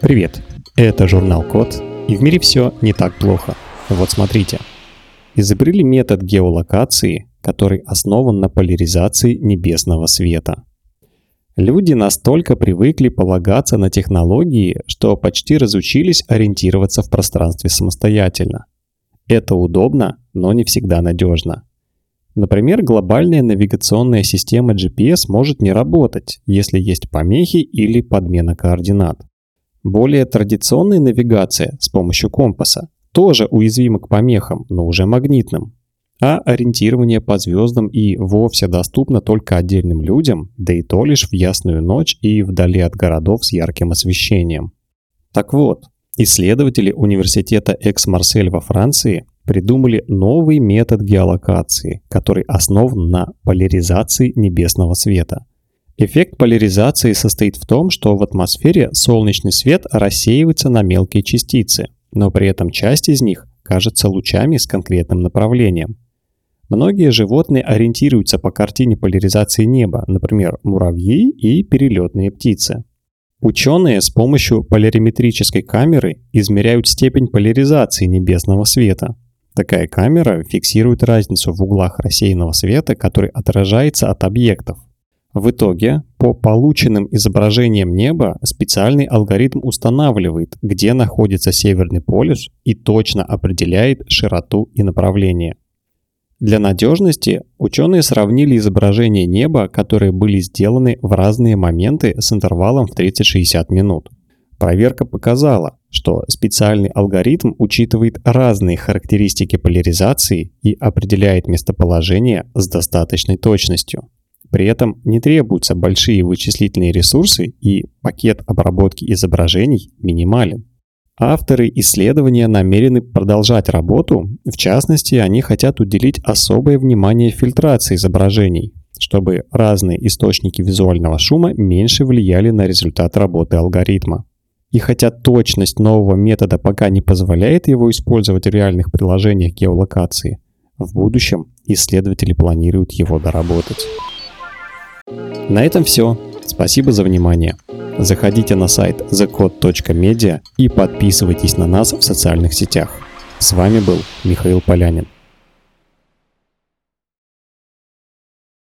Привет, это журнал Код, и в мире все не так плохо. Вот смотрите. Изобрели метод геолокации, который основан на поляризации небесного света. Люди настолько привыкли полагаться на технологии, что почти разучились ориентироваться в пространстве самостоятельно. Это удобно, но не всегда надежно. Например, глобальная навигационная система GPS может не работать, если есть помехи или подмена координат. Более традиционная навигация с помощью компаса тоже уязвима к помехам, но уже магнитным. А ориентирование по звездам и вовсе доступно только отдельным людям, да и то лишь в ясную ночь и вдали от городов с ярким освещением. Так вот, исследователи университета Экс-Марсель во Франции придумали новый метод геолокации, который основан на поляризации небесного света – Эффект поляризации состоит в том, что в атмосфере солнечный свет рассеивается на мелкие частицы, но при этом часть из них кажется лучами с конкретным направлением. Многие животные ориентируются по картине поляризации неба, например, муравьи и перелетные птицы. Ученые с помощью полариметрической камеры измеряют степень поляризации небесного света. Такая камера фиксирует разницу в углах рассеянного света, который отражается от объектов, в итоге, по полученным изображениям неба специальный алгоритм устанавливает, где находится Северный полюс и точно определяет широту и направление. Для надежности ученые сравнили изображения неба, которые были сделаны в разные моменты с интервалом в 30-60 минут. Проверка показала, что специальный алгоритм учитывает разные характеристики поляризации и определяет местоположение с достаточной точностью. При этом не требуются большие вычислительные ресурсы и пакет обработки изображений минимален. Авторы исследования намерены продолжать работу, в частности, они хотят уделить особое внимание фильтрации изображений, чтобы разные источники визуального шума меньше влияли на результат работы алгоритма. И хотя точность нового метода пока не позволяет его использовать в реальных приложениях геолокации, в будущем исследователи планируют его доработать. На этом все. Спасибо за внимание. Заходите на сайт thecode.media и подписывайтесь на нас в социальных сетях. С вами был Михаил Полянин.